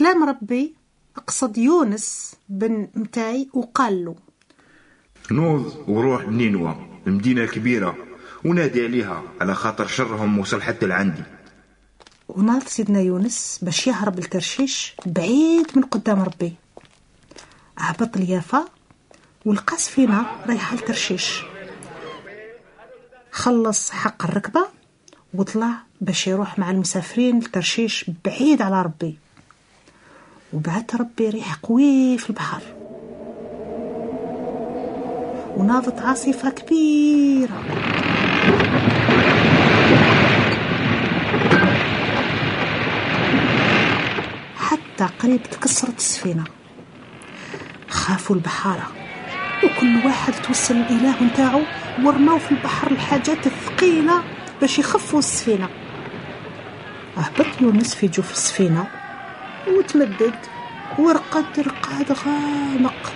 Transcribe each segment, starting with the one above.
كلام ربي أقصد يونس بن متاي وقال له. نوض وروح لنينوى المدينة الكبيرة ونادي عليها على خاطر شرهم وصل حتى لعندي. وناض سيدنا يونس باش يهرب الترشيش بعيد من قدام ربي. هبط اليافا ولقى سفينة رايحة لترشيش خلص حق الركبة وطلع باش يروح مع المسافرين لترشيش بعيد على ربي. وبعت ربي ريح قوي في البحر. وناضت عاصفة كبيرة. حتى قريب تكسرت السفينة. خافوا البحارة. وكل واحد توصل الإله نتاعو ورماو في البحر الحاجات الثقيلة باش يخفوا السفينة. هبط يونس في جوف السفينة. وتمدد ورقد رقاد غامق.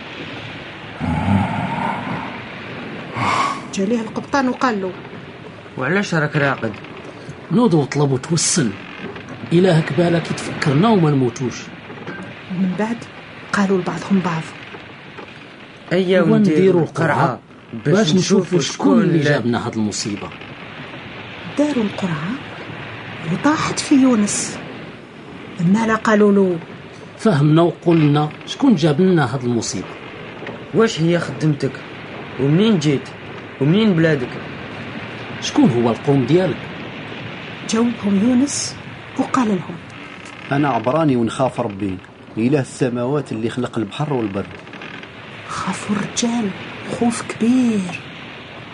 جاليه القبطان وقال له وعلاش راك راقد؟ نوض وطلب وتوسل. إلهك بالك يتفكرنا وما نموتوش. ومن بعد قالوا لبعضهم بعض. ايا ونديروا القرعة باش نشوفوا شكون اللي جابنا هاد المصيبة. داروا القرعة وطاحت في يونس. المالا قالوا له؟ فهمنا وقلنا شكون جاب لنا هاد المصيبة. واش هي خدمتك؟ ومنين جيت؟ ومنين بلادك؟ شكون هو القوم ديالك؟ جاوبهم يونس وقال لهم. أنا عبراني ونخاف ربي إله السماوات اللي خلق البحر والبر. خافوا الرجال خوف كبير.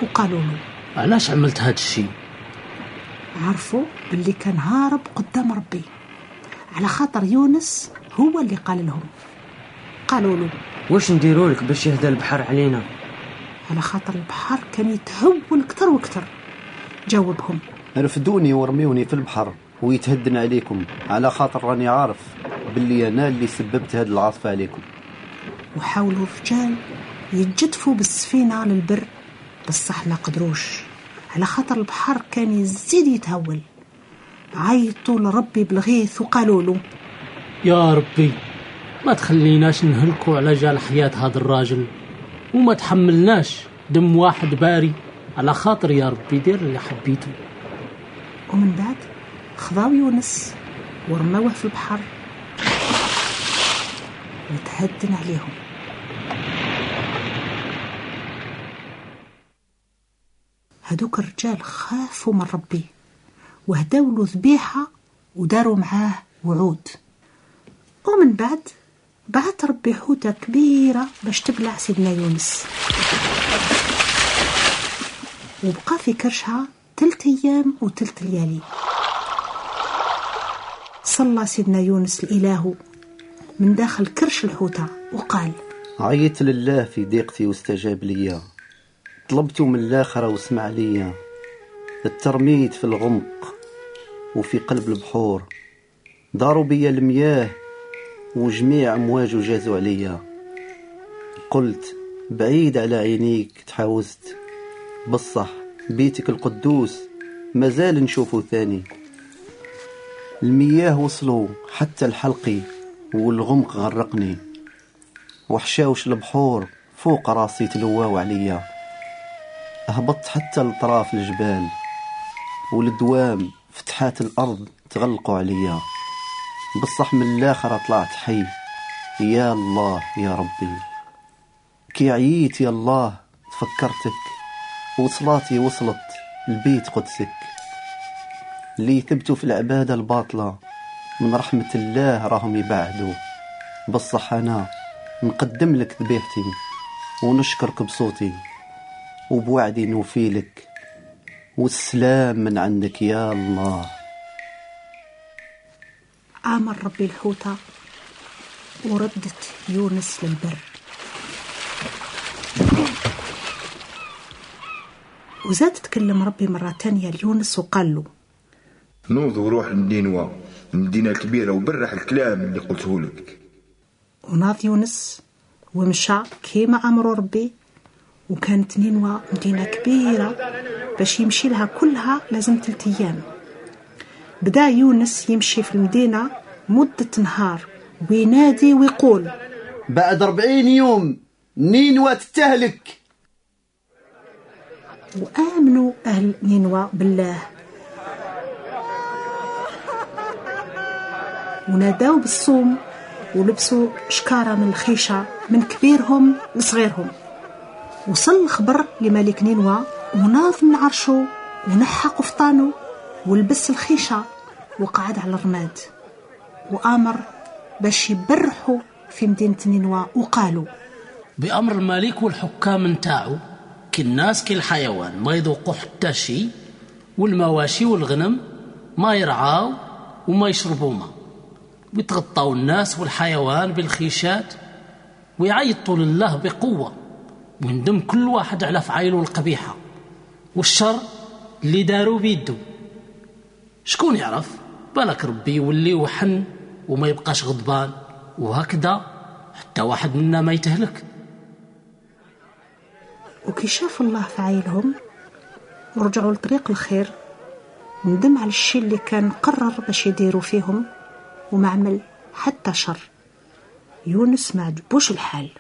وقالوا له. علاش عملت هاد الشي عرفوا باللي كان هارب قدام ربي. على خاطر يونس هو اللي قال لهم. قالوا له واش نديروا لك باش يهدى البحر علينا؟ على خاطر البحر كان يتهول كتر وكتر جاوبهم. رفدوني ورميوني في البحر ويتهدن عليكم. على خاطر راني عارف باللي أنا اللي سببت هاد العاصفة عليكم. وحاولوا الرجال يتجدفوا بالسفينة للبر بصح ما قدروش. على خاطر البحر كان يزيد يتهول. عيطوا لربي بالغيث وقالوا له. يا ربي ما تخليناش نهلكوا على جال حياة هذا الراجل. وما تحملناش دم واحد باري. على خاطر يا ربي دير اللي حبيته. ومن بعد خضاو يونس ورموه في البحر. وتهدن عليهم. هدوك الرجال خافوا من ربي. وهداو له ذبيحة وداروا معاه وعود. ومن بعد بعت ربي حوتة كبيرة باش تبلع سيدنا يونس. وبقى في كرشها تلت أيام وتلت ليالي. صلى سيدنا يونس الإله من داخل كرش الحوتة وقال عيت لله في ضيقتي واستجاب ليا. طلبت من الآخرة واسمع ليا. الترميت في الغمق وفي قلب البحور. داروا بيا المياه وجميع أمواج جازوا عليا. قلت بعيد على عينيك تحاوزت. بصح بيتك القدوس مازال نشوفه ثاني. المياه وصلوا حتى الحلقي والغمق غرقني. وحشاوش البحور فوق راسي تلواو عليا. هبطت حتى لطراف الجبال. والدوام فتحات الأرض تغلقوا عليا. بصح من الآخرة طلعت حي. يا الله يا ربي. كي عييت يا الله تفكرتك وصلاتي وصلت لبيت قدسك. اللي يثبتوا في العبادة الباطلة من رحمة الله راهم يبعدوا. بصح أنا نقدم لك ذبيحتي ونشكرك بصوتي وبوعدي نوفي لك. والسلام من عندك يا الله. آمر ربي الحوتة وردت يونس للبر. وزاد تكلم ربي مرة تانية ليونس وقال له نوض وروح لنينوى المدينة الكبيرة وبرح الكلام اللي قلته لك. وناض يونس ومشى كيما أمره ربي وكانت نينوى مدينة كبيرة باش يمشي لها كلها لازم تلت أيام. بدأ يونس يمشي في المدينة مدة نهار وينادي ويقول بعد أربعين يوم نينوى تتهلك وآمنوا أهل نينوى بالله. وناداو بالصوم ولبسوا شكارة من الخيشة من كبيرهم لصغيرهم. وصل الخبر لملك نينوى وناض من عرشه ونحى قفطانه ولبس الخيشة وقعد على الرماد. وآمر باش يبرحوا في مدينة نينوى وقالوا بأمر الملك والحكام نتاعو كي الناس كي الحيوان ما يذوقوا حتى شي والمواشي والغنم ما يرعاو وما يشربوا ما ويتغطاو الناس والحيوان بالخيشات ويعيطوا لله بقوة. ويندم كل واحد على فعايله القبيحة. والشر اللي داروا بيدو. شكون يعرف؟ بالك ربي يولي وحن وما يبقاش غضبان. وهكذا حتى واحد منا ما يتهلك. وكي شاف الله فعايلهم ورجعوا لطريق الخير ندم على الشيء اللي كان قرر باش يديروا فيهم وما عمل حتى شر. يونس ما عجبوش الحال.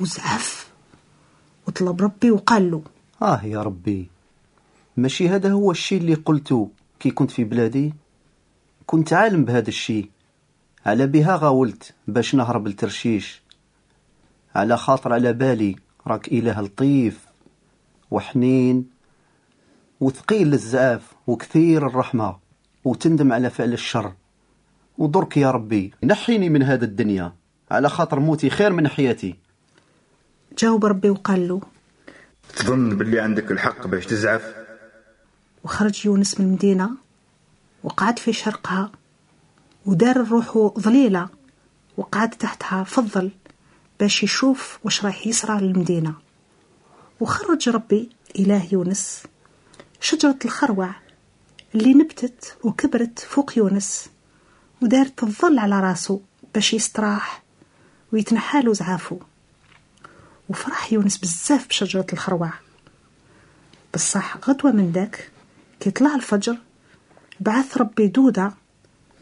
وزعف وطلب ربي وقال له. آه يا ربي. ماشي هذا هو الشيء اللي قلته. كي كنت في بلادي كنت عالم بهذا الشيء. على بها غاولت باش نهرب لترشيش على خاطر على بالي راك إله لطيف وحنين وثقيل للزعاف وكثير الرحمة وتندم على فعل الشر. ودرك يا ربي. نحيني من هذا الدنيا. على خاطر موتي خير من حياتي. جاوب ربي وقال له. تظن باللي عندك الحق باش تزعف؟ وخرج يونس من المدينة وقعد في شرقها ودار روحه ظليلة وقعد تحتها فضل باش يشوف واش راح يصرى للمدينة. وخرج ربي الإله يونس. شجرة الخروع اللي نبتت وكبرت فوق يونس ودارت الظل على راسه باش يستراح ويتنحالو زعافو وفرح يونس بزاف بشجرة الخروع. بصح غدوة من داك كي طلع الفجر بعث ربي دودة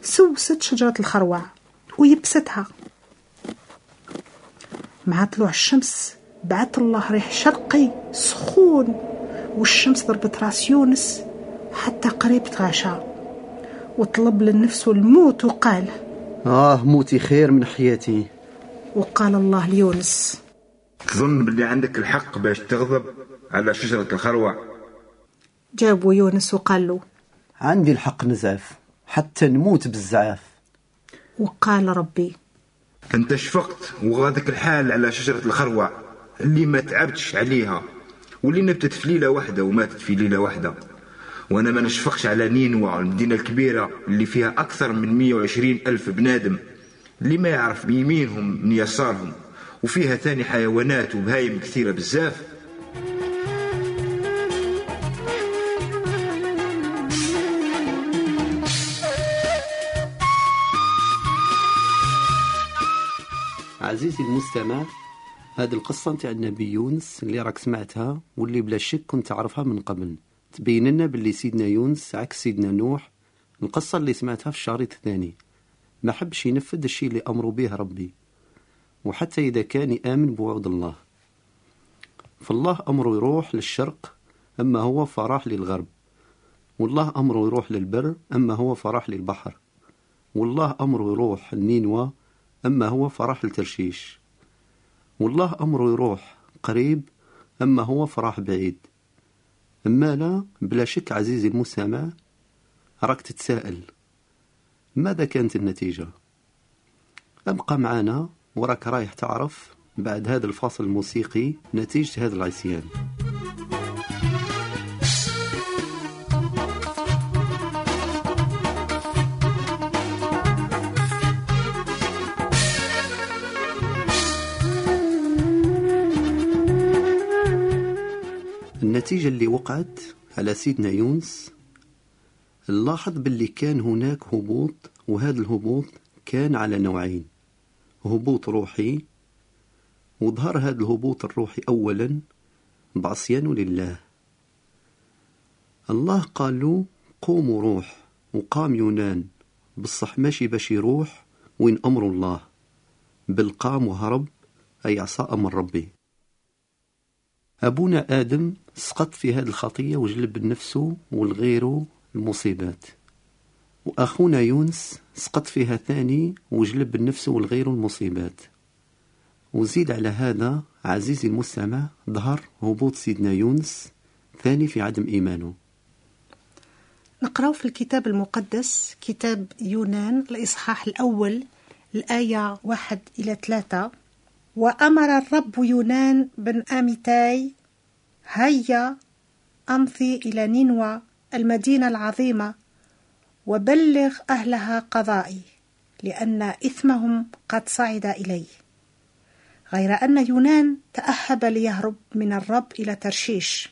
سوست شجرة الخروع ويبستها. مع طلوع الشمس بعث الله ريح شرقي سخون والشمس ضربت راس يونس حتى قريب تغاشى. وطلب لنفسه الموت وقال آه موتي خير من حياتي. وقال الله ليونس تظن باللي عندك الحق باش تغضب على شجرة الخروع. جابوا يونس وقال له عندي الحق نزعف حتى نموت بالزعاف. وقال ربي أنت شفقت وغادك الحال على شجرة الخروع اللي ما تعبتش عليها واللي نبتت في ليلة واحدة وماتت في ليلة واحدة. وأنا ما نشفقش على نينوى المدينة الكبيرة اللي فيها أكثر من 120 ألف بنادم اللي ما يعرف بيمينهم من يسارهم. وفيها ثاني حيوانات وبهايم كثيرة بزاف. عزيزي المستمع هذه القصة نتاع النبي يونس اللي راك سمعتها واللي بلا شك كنت تعرفها من قبل. تبين لنا باللي سيدنا يونس عكس سيدنا نوح. القصة اللي سمعتها في الشريط الثاني. ما حبش ينفذ الشيء اللي أمره به ربي. وحتى إذا كان يآمن بوعد الله. فالله أمره يروح للشرق أما هو فراح للغرب. والله أمره يروح للبر أما هو فراح للبحر. والله أمره يروح لنينوى أما هو فراح لترشيش. والله أمره يروح قريب أما هو فراح بعيد. أما لا بلا شك عزيزي المستمع راك تتساءل ماذا كانت النتيجة؟ أبقى معنا وراك رايح تعرف بعد هذا الفاصل الموسيقي نتيجة هذا العصيان. النتيجة اللي وقعت على سيدنا يونس نلاحظ باللي كان هناك هبوط وهذا الهبوط كان على نوعين. هبوط روحي وظهر هذا الهبوط الروحي أولا بعصيان لله. الله قال له قوم وروح وقام يونان بصح ماشي باش يروح وين أمر الله. بل قام وهرب أي عصى أمر ربي. أبونا آدم سقط في هذه الخطية وجلب لنفسه والغيره المصيبات. وأخونا يونس سقط فيها ثاني وجلب لنفسه والغيره المصيبات. وزيد على هذا عزيزي المستمع ظهر هبوط سيدنا يونس ثاني في عدم إيمانه. نقرأ في الكتاب المقدس كتاب يونان الإصحاح الأول الآية واحد إلى ثلاثة. وأمر الرب يونان بن أميتاي هيا أمضي إلى نينوى المدينة العظيمة وبلغ أهلها قضائي لأن إثمهم قد صعد إلي. غير أن يونان تأهب ليهرب من الرب إلى ترشيش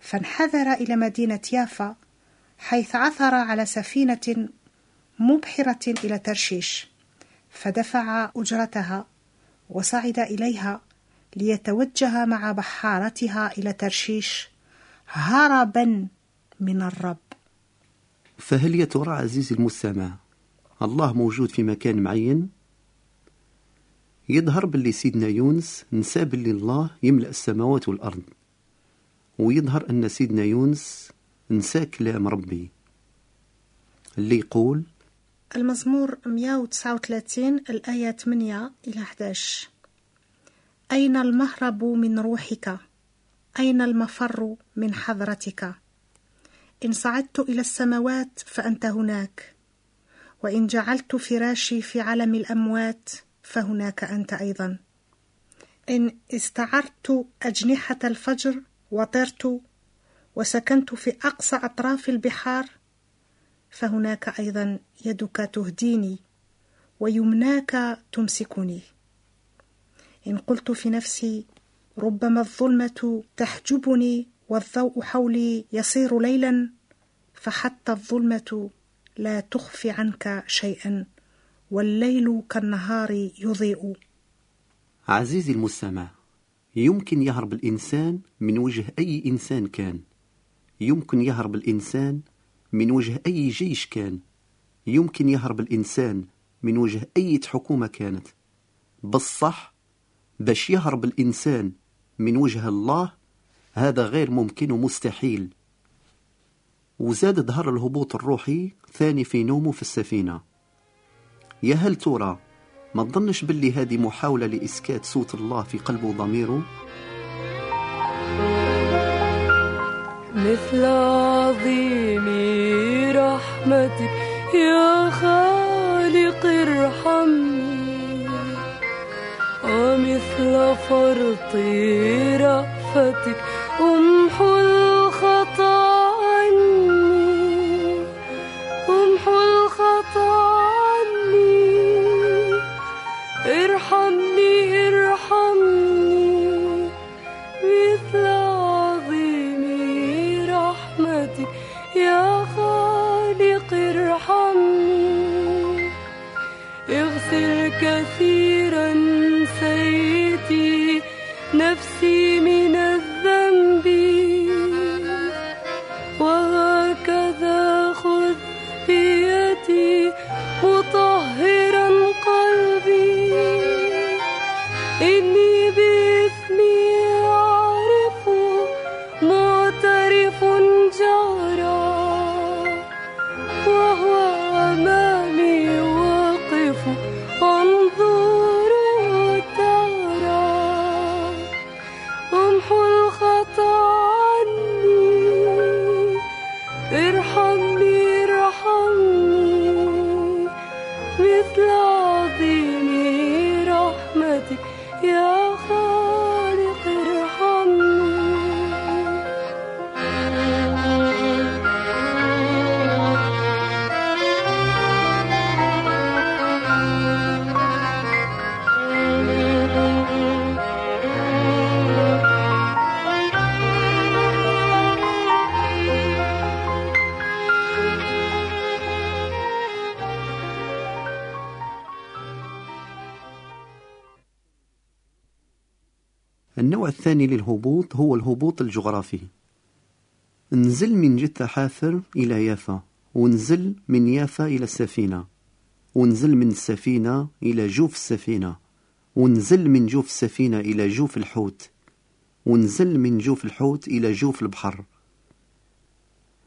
فانحدر إلى مدينة يافا حيث عثر على سفينة مبحرة إلى ترشيش فدفع أجرتها وصعد إليها ليتوجه مع بحارتها إلى ترشيش هربا من الرب. فهل يا ترى عزيزي المستمع الله موجود في مكان معين يظهر باللي سيدنا يونس نسى باللي الله يملأ السماوات والأرض ويظهر أن سيدنا يونس نسى كلام ربي اللي يقول المزمور 139 الآية 8 إلى 11 أين المهرب من روحك؟ أين المفر من حضرتك؟ إن صعدت إلى السماوات فأنت هناك. وإن جعلت فراشي في علم الأموات فهناك أنت أيضا. إن استعرت أجنحة الفجر وطرت وسكنت في أقصى أطراف البحار فهناك أيضا يدك تهديني ويمناك تمسكني. إن قلت في نفسي ربما الظلمة تحجبني والضوء حولي يصير ليلا فحتى الظلمة لا تخفي عنك شيئا والليل كالنهار يضيء. عزيزي المستمع يمكن يهرب الإنسان من وجه أي إنسان كان. يمكن يهرب الإنسان من وجه أي جيش كان. يمكن يهرب الإنسان من وجه أي حكومة كانت. بالصح باش يهرب الإنسان من وجه الله هذا غير ممكن ومستحيل وزاد ظهر الهبوط الروحي ثاني في نومه في السفينة. يا هل ترى ما تظنش باللي هذه محاولة لإسكات صوت الله في قلبه وضميره؟ مثل عظيم رحمتك يا خالق ارحمني ومثل فرط رأفتك النوع الثاني للهبوط هو الهبوط الجغرافي. نزل من جدة حافر إلى يافا ونزل من يافا إلى السفينة. ونزل من السفينة إلى جوف السفينة. ونزل من جوف السفينة إلى جوف الحوت. ونزل من جوف الحوت إلى جوف البحر.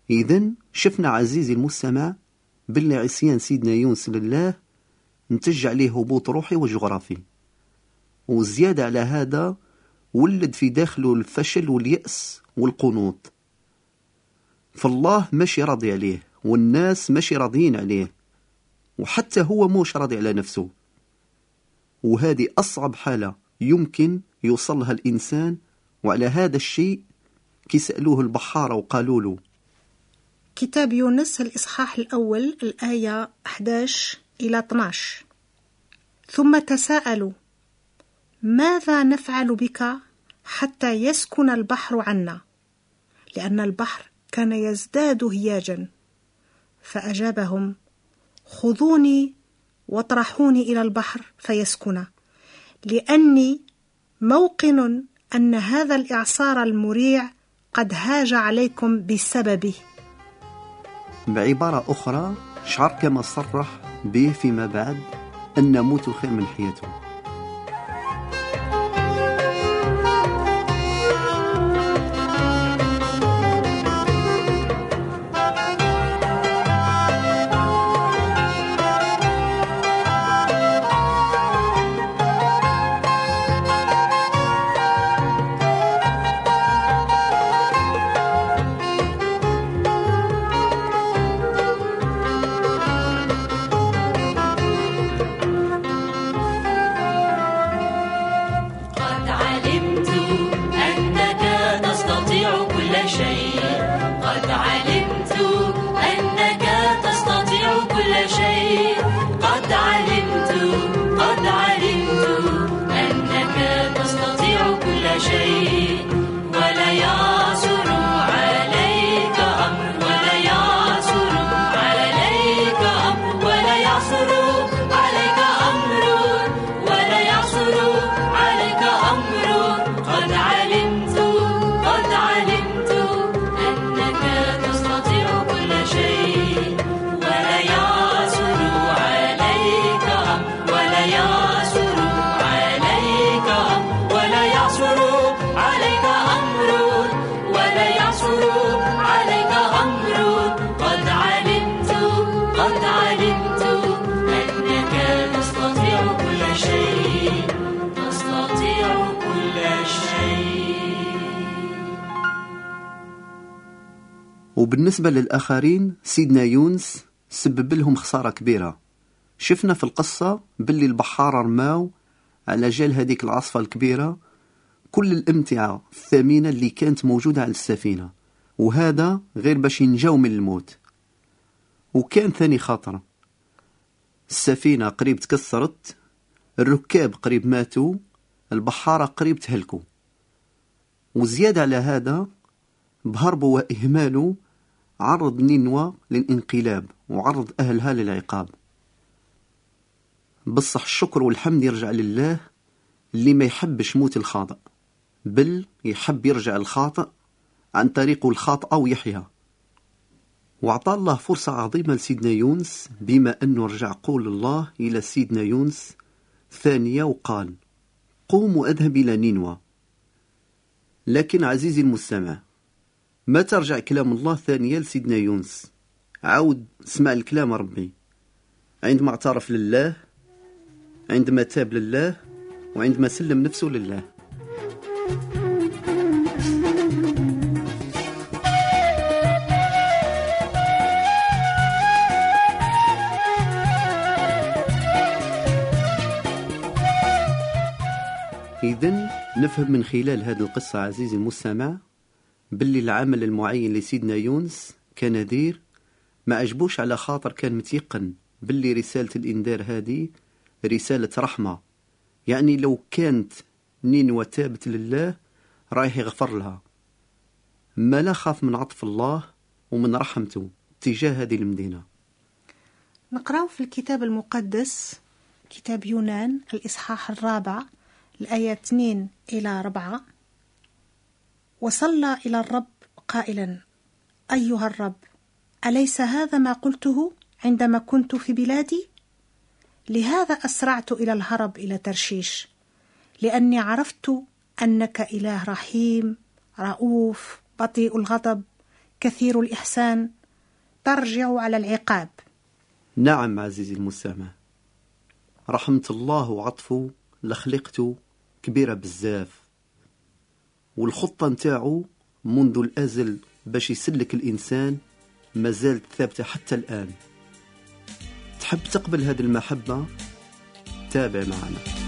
إذا شفنا عزيزي المستمع باللي عصيان سيدنا يونس لله نتج عليه هبوط روحي وجغرافي. وزيادة على هذا ولد في داخله الفشل واليأس والقنوط. فالله ماشي راضي عليه والناس ماشي راضيين عليه وحتى هو موش راضي على نفسه. وهذه أصعب حالة يمكن يوصلها الإنسان وعلى هذا الشيء كي سألوه البحارة وقالوا له. كتاب يونس الإصحاح الأول الآية 11 إلى 12 ثم تساءلوا ماذا نفعل بك حتى يسكن البحر عنا؟ لأن البحر كان يزداد هياجا. فأجابهم خذوني واطرحوني إلى البحر فيسكن. لأني موقن أن هذا الإعصار المريع قد هاج عليكم بسببه. بعبارة أخرى شعر كما صرح به فيما بعد أن موت خير من حياته وبالنسبة للآخرين سيدنا يونس سبب لهم خسارة كبيرة. شفنا في القصة باللي البحارة رماو على جال هذيك العاصفة الكبيرة كل الأمتعة الثمينة اللي كانت موجودة على السفينة. وهذا غير باش ينجاو من الموت. وكان ثاني خطر السفينة قريب تكسرت الركاب قريب ماتوا البحارة قريب تهلكوا. وزيادة على هذا بهربوا وإهماله عرض نينوى للانقلاب وعرض أهلها للعقاب. بصح الشكر والحمد يرجع لله اللي ما يحبش موت الخاطئ بل يحب يرجع الخاطئ عن طريقه الخاطئة ويحيا. وأعطى الله فرصة عظيمة لسيدنا يونس بما أنه رجع قول الله إلى سيدنا يونس ثانية وقال قوم وأذهب إلى نينوى. لكن عزيزي المستمع ما ترجع كلام الله ثانية لسيدنا يونس. عاود اسمع الكلام ربي. عندما اعترف لله عندما تاب لله وعندما سلم نفسه لله. إذن نفهم من خلال هذه القصة عزيزي المستمع باللي العمل المعين لسيدنا يونس كنذير ما عجبوش على خاطر كان متيقن باللي رسالة الإنذار هذه رسالة رحمة. يعني لو كانت نينوى تابت لله رايح يغفر لها. ما لا خاف من عطف الله ومن رحمته تجاه هذه المدينة. نقرأ في الكتاب المقدس كتاب يونان الإصحاح الرابع الآية 2 إلى 4 وصلى إلى الرب قائلا أيها الرب أليس هذا ما قلته عندما كنت في بلادي؟ لهذا أسرعت إلى الهرب إلى ترشيش لأني عرفت أنك إله رحيم رؤوف بطيء الغضب كثير الإحسان ترجع على العقاب. نعم عزيزي المستمع رحمة الله وعطفه لخلقته كبيرة بزاف والخطة نتاعو منذ الأزل باش يسلك الإنسان ما زالت ثابتة حتى الآن. تحب تقبل هذه المحبة؟ تابع معنا.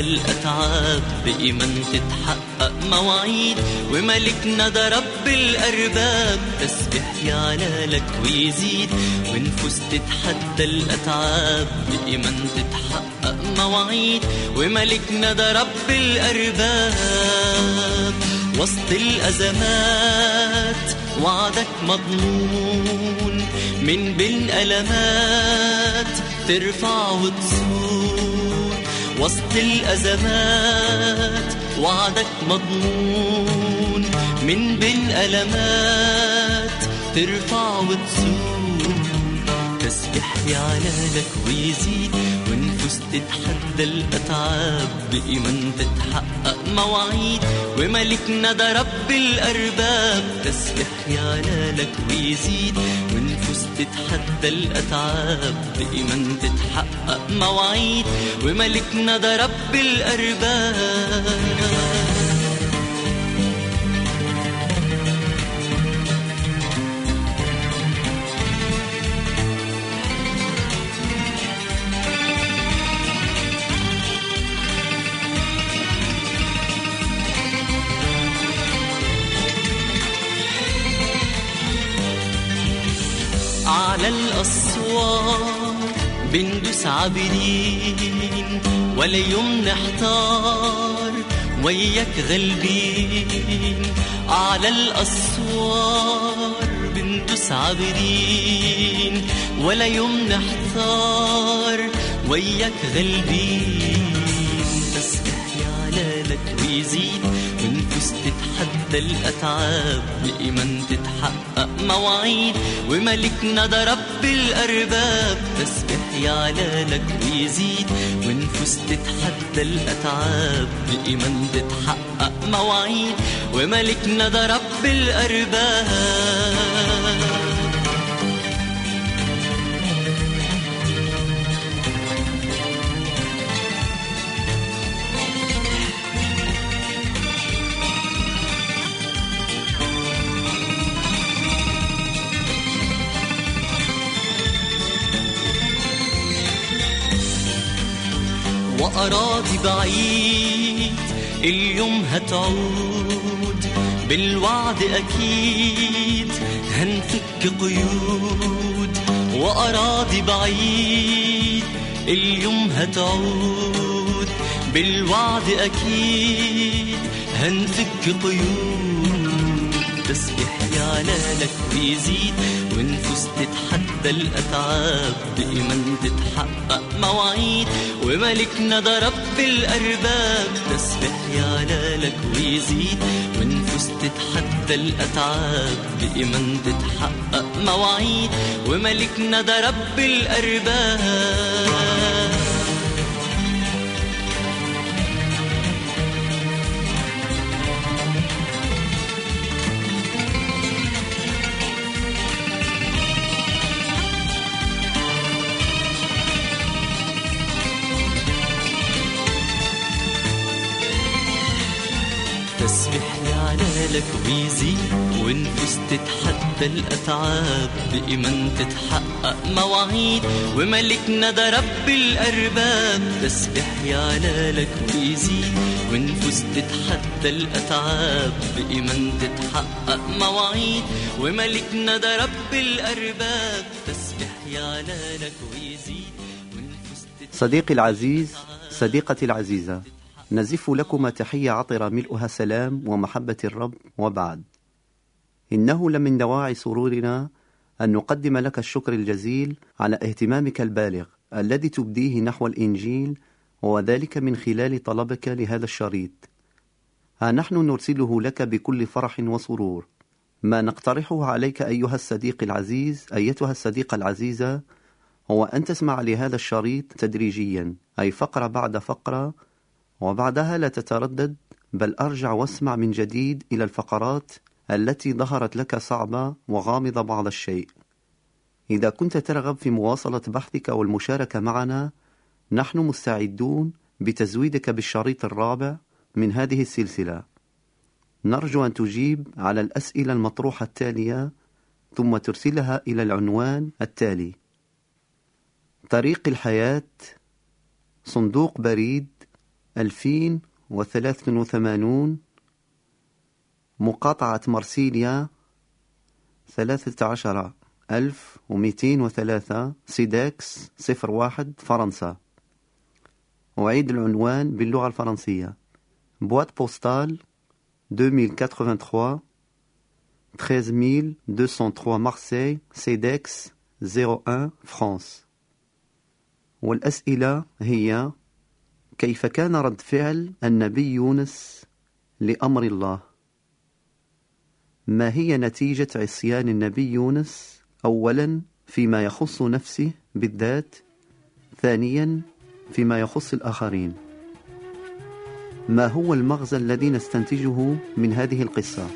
الأتعاب بإيمان تتحقق مواعيد وملكنا ده رب الأرباب تسبح يعلى لك ويزيد ونفوس تتحدى الأتعاب بإيمان تتحقق مواعيد وملكنا ده رب الأرباب وسط الأزمات وعدك مضمون من بين ألمات ترفع وتصون وسط الأزمات وعدك مضمون من بين ألمات ترفع وتصون تسبح لك ويزيد ونفوس تتحدى الأتعاب بإيمان تتحقق مواعيد. وملكنا ده رب الأرباب تسبح يعلى لك ويزيد ونفوس تتحدى الأتعاب بإيمان تتحقق مواعيد وملكنا ده رب الأرباب. الأسوار بندوس عابرين ولا يوم نحتار وياك غالبين على الأسوار بندوس عابرين ولا يوم نحتار وياك غالبين تسبح يعلى لك ويزيد ونفوس تتحدى الأتعاب بإيمان تتحقق مواعيد. وملكنا ده رب الأرباب تسبح يعلى لك ويزيد. ونفوس تتحدى الأتعاب بإيمان تتحقق مواعيد. وملكنا ده رب الأرباب. وأراضي بعيد اليوم هتعود. بالوعد أكيد هنفك قيود. وأراضي بعيد اليوم هتعود. بالوعد أكيد هنفك قيود. تسبح يعلى لك ويزيد ونفوس تتحدى الأتعاب بإيمان تتحقق مواعيد. وملكنا ده رب الأرباب تسبح يعلى لك ويزيد ونفوس تتحدى الأتعاب بإيمان تتحقق مواعيد. وملكنا ده رب الأرباب لك ويزيد ونفوس تتحدى الأتعاب بإيمان تتحقق مواعيد. وملكنا ده رب الأرباب تسبح يعلى لك ويزيد ونفوس تتحدى الأتعاب بإيمان تتحقق مواعيد. وملكنا ده رب الأرباب تسبح يعلى لك ويزيد صديقي العزيز صديقتي العزيزة نزف لكما تحية عطرة ملؤها سلام ومحبة الرب وبعد. إنه لمن دواعي سرورنا أن نقدم لك الشكر الجزيل على اهتمامك البالغ الذي تبديه نحو الإنجيل وذلك من خلال طلبك لهذا الشريط. ها نحن نرسله لك بكل فرح وسرور. ما نقترحه عليك أيها الصديق العزيز أيتها الصديقة العزيزة هو أن تسمع لهذا الشريط تدريجيا أي فقرة بعد فقرة وبعدها لا تتردد بل أرجع واسمع من جديد إلى الفقرات التي ظهرت لك صعبة وغامضة بعض الشيء. إذا كنت ترغب في مواصلة بحثك والمشاركة معنا نحن مستعدون بتزويدك بالشريط الرابع من هذه السلسلة. نرجو أن تجيب على الأسئلة المطروحة التالية ثم ترسلها إلى العنوان التالي. طريق الحياة صندوق بريد 2083 مقاطعة مرسيليا 13 1203 Cedex 01 فرنسا. أعيد العنوان باللغة الفرنسية. boîte postale 2083 13203 Marseille Cedex 01 فرانس. والأسئلة هي كيف كان رد فعل النبي يونس لأمر الله ما هي نتيجة عصيان النبي يونس أولا فيما يخص نفسه بالذات ثانيا فيما يخص الآخرين ما هو المغزى الذي نستنتجه من هذه القصة؟